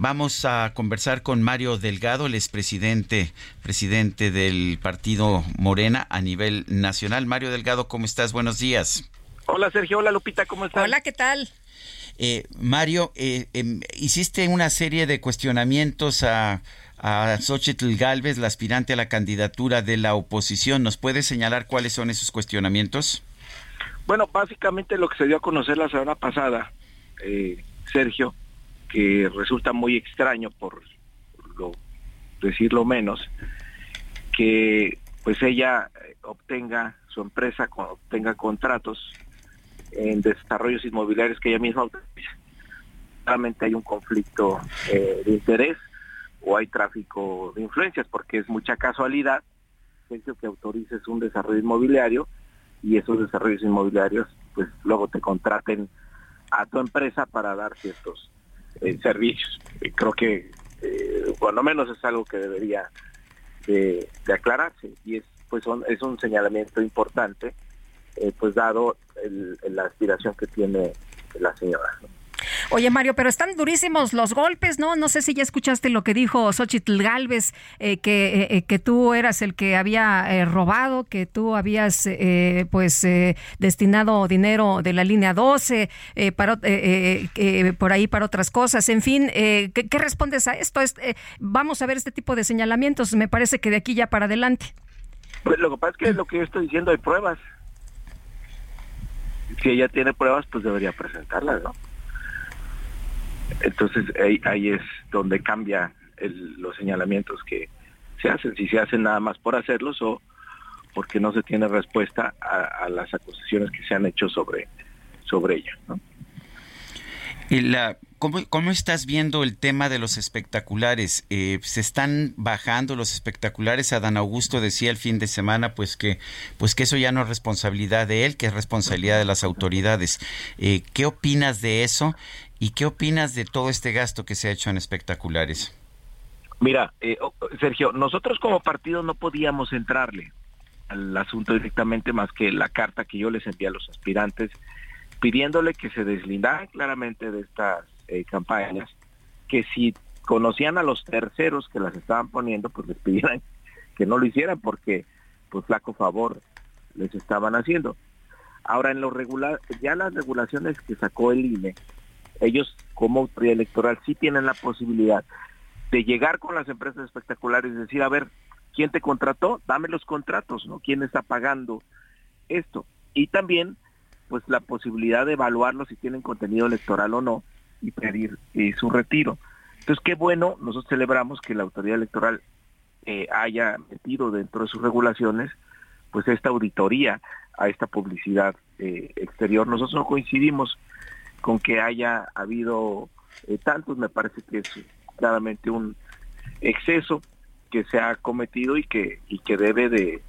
Vamos a conversar con Mario Delgado, el expresidente presidente del partido Morena a nivel nacional. Mario Delgado, ¿cómo estás? Buenos días. Hola Sergio, hola Lupita, ¿cómo estás? Hola, ¿qué tal? Eh, Mario, eh, eh, hiciste una serie de cuestionamientos a, a Xochitl Galvez, la aspirante a la candidatura de la oposición. ¿Nos puedes señalar cuáles son esos cuestionamientos? Bueno, básicamente lo que se dio a conocer la semana pasada, eh, Sergio, que resulta muy extraño por lo, decirlo menos, que pues ella obtenga, su empresa obtenga contratos en desarrollos inmobiliarios que ella misma autoriza. Claramente hay un conflicto eh, de interés o hay tráfico de influencias, porque es mucha casualidad que autorices un desarrollo inmobiliario y esos desarrollos inmobiliarios pues luego te contraten a tu empresa para dar ciertos eh, servicios. creo que eh, cuando menos es algo que debería de, aclararse y es pues es un señalamiento importante eh, pues dado la aspiración que tiene la señora. Oye, Mario, pero están durísimos los golpes, ¿no? No sé si ya escuchaste lo que dijo Xochitl Galvez, eh, que, eh, que tú eras el que había eh, robado, que tú habías, pues, destinado dinero de la línea 12 para, por ahí para otras cosas. En fin, ¿qué, ¿qué, respondes a esto? Es, vamos a ver este tipo de señalamientos. Me parece que de aquí ya para adelante. Pues lo que pasa es que lo que yo estoy diciendo hay pruebas. Si ella tiene pruebas, pues debería presentarlas, ¿no? Entonces ahí, es donde cambia los señalamientos que se hacen, si se hacen nada más por hacerlos o porque no se tiene respuesta a, las acusaciones que se han hecho sobre, sobre ella. ¿no? Y la, ¿cómo, ¿Cómo estás viendo el tema de los espectaculares? Eh, ¿Se están bajando los espectaculares? Adán Augusto decía el fin de semana pues que, pues que eso ya no es responsabilidad de él, que es responsabilidad de las autoridades. Eh, ¿Qué opinas de eso? ¿Y qué opinas de todo este gasto que se ha hecho en espectaculares? Mira, eh, oh, Sergio, nosotros como partido no podíamos entrarle al asunto directamente más que la carta que yo les envié a los aspirantes pidiéndole que se deslindaran claramente de estas eh, campañas, que si conocían a los terceros que las estaban poniendo, pues les pidieran que no lo hicieran porque pues flaco favor les estaban haciendo. Ahora en lo regular, ya las regulaciones que sacó el INE ellos como autoridad electoral sí tienen la posibilidad de llegar con las empresas espectaculares y decir, a ver, ¿quién te contrató? Dame los contratos, ¿no? ¿Quién está pagando esto? Y también, pues la posibilidad de evaluarlo si tienen contenido electoral o no y pedir eh, su retiro. Entonces, qué bueno, nosotros celebramos que la autoridad electoral eh, haya metido dentro de sus regulaciones, pues esta auditoría a esta publicidad eh, exterior. Nosotros no coincidimos con que haya habido eh, tantos, me parece que es claramente un exceso que se ha cometido y que y que debe de,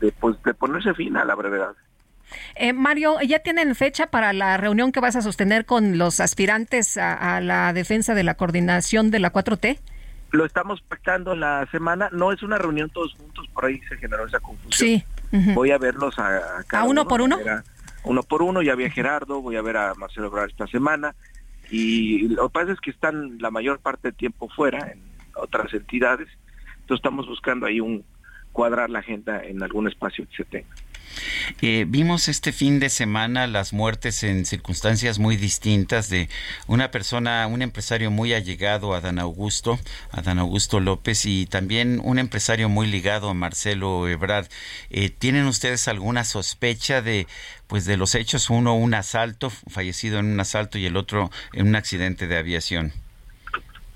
de, pues, de ponerse fin a la brevedad. Eh, Mario, ¿ya tienen fecha para la reunión que vas a sostener con los aspirantes a, la defensa de la coordinación de la 4T? Lo estamos pactando en la semana. No es una reunión todos juntos, por ahí se generó esa confusión. Sí. Voy a verlos a, a, uno, por uno uno por uno, ya vi a Gerardo, voy a ver a Marcelo Ebrard esta semana, y lo que pasa es que están la mayor parte del tiempo fuera, en otras entidades, entonces estamos buscando ahí un cuadrar la agenda en algún espacio que se tenga. Eh, vimos este fin de semana las muertes en circunstancias muy distintas de una persona, un empresario muy allegado a Dan Augusto, a Dan Augusto López y también un empresario muy ligado a Marcelo Ebrard. Eh, ¿Tienen ustedes alguna sospecha de pues de los hechos? Uno un asalto, fallecido en un asalto y el otro en un accidente de aviación.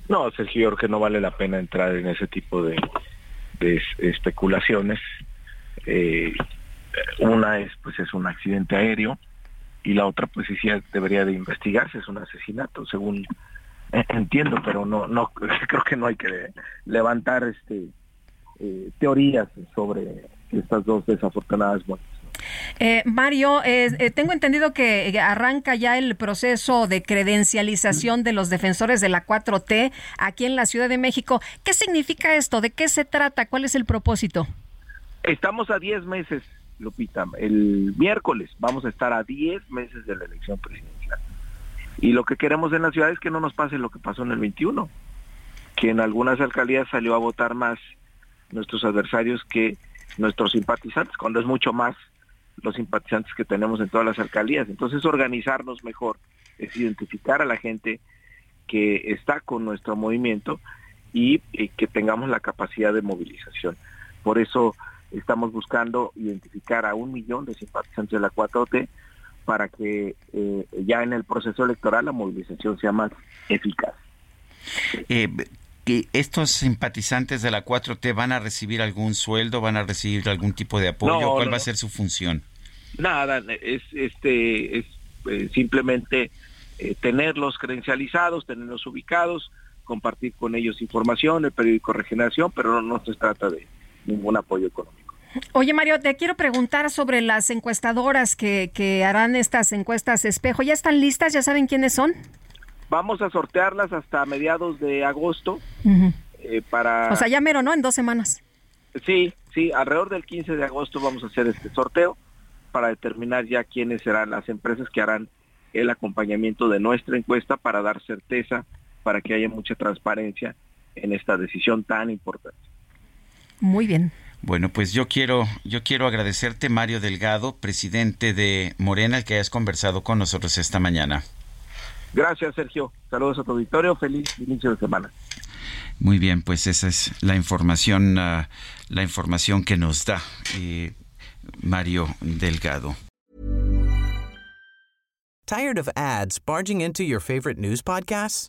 No, Sergio, que no vale la pena entrar en ese tipo de, especulaciones. Eh, una es pues es un accidente aéreo y la otra pues sí, debería de investigarse, es un asesinato, según entiendo, pero no no creo que no hay que levantar este eh, teorías sobre estas dos desafortunadas muertes. Eh, Mario, eh, eh, tengo entendido que arranca ya el proceso de credencialización de los defensores de la 4T aquí en la Ciudad de México. ¿Qué significa esto? ¿De qué se trata? ¿Cuál es el propósito? Estamos a 10 meses, Lupita. El miércoles vamos a estar a 10 meses de la elección presidencial. Y lo que queremos en la ciudad es que no nos pase lo que pasó en el 21, que en algunas alcaldías salió a votar más nuestros adversarios que nuestros simpatizantes, cuando es mucho más los simpatizantes que tenemos en todas las alcaldías. Entonces, organizarnos mejor es identificar a la gente que está con nuestro movimiento y, que tengamos la capacidad de movilización. Por eso estamos buscando identificar a un millón de simpatizantes de la 4T para que eh, ya en el proceso electoral la movilización sea más eficaz. Eh, que estos simpatizantes de la 4T van a recibir algún sueldo, van a recibir algún tipo de apoyo, ¿cuál va a ser su función? Nada, es este es eh, simplemente tenerlos credencializados, tenerlos ubicados, compartir con ellos información, el periódico Regeneración, pero no, no se trata de ningún apoyo económico. Oye, Mario, te quiero preguntar sobre las encuestadoras que, que harán estas encuestas espejo. ¿Ya están listas? ¿Ya saben quiénes son? Vamos a sortearlas hasta mediados de agosto eh, para... O sea, ya mero, ¿no? En dos semanas. Sí, sí, alrededor del 15 de agosto vamos a hacer este sorteo para determinar ya quiénes serán las empresas que harán el acompañamiento de nuestra encuesta para dar certeza, para que haya mucha transparencia en esta decisión tan importante. Muy bien. Bueno, pues yo quiero, yo quiero agradecerte, Mario Delgado, presidente de Morena, el que hayas conversado con nosotros esta mañana. Gracias, Sergio. Saludos a tu auditorio. Feliz inicio de semana. Muy bien, pues esa es la información, uh, la información que nos da eh, Mario Delgado. Tired of ads barging into your favorite news podcasts?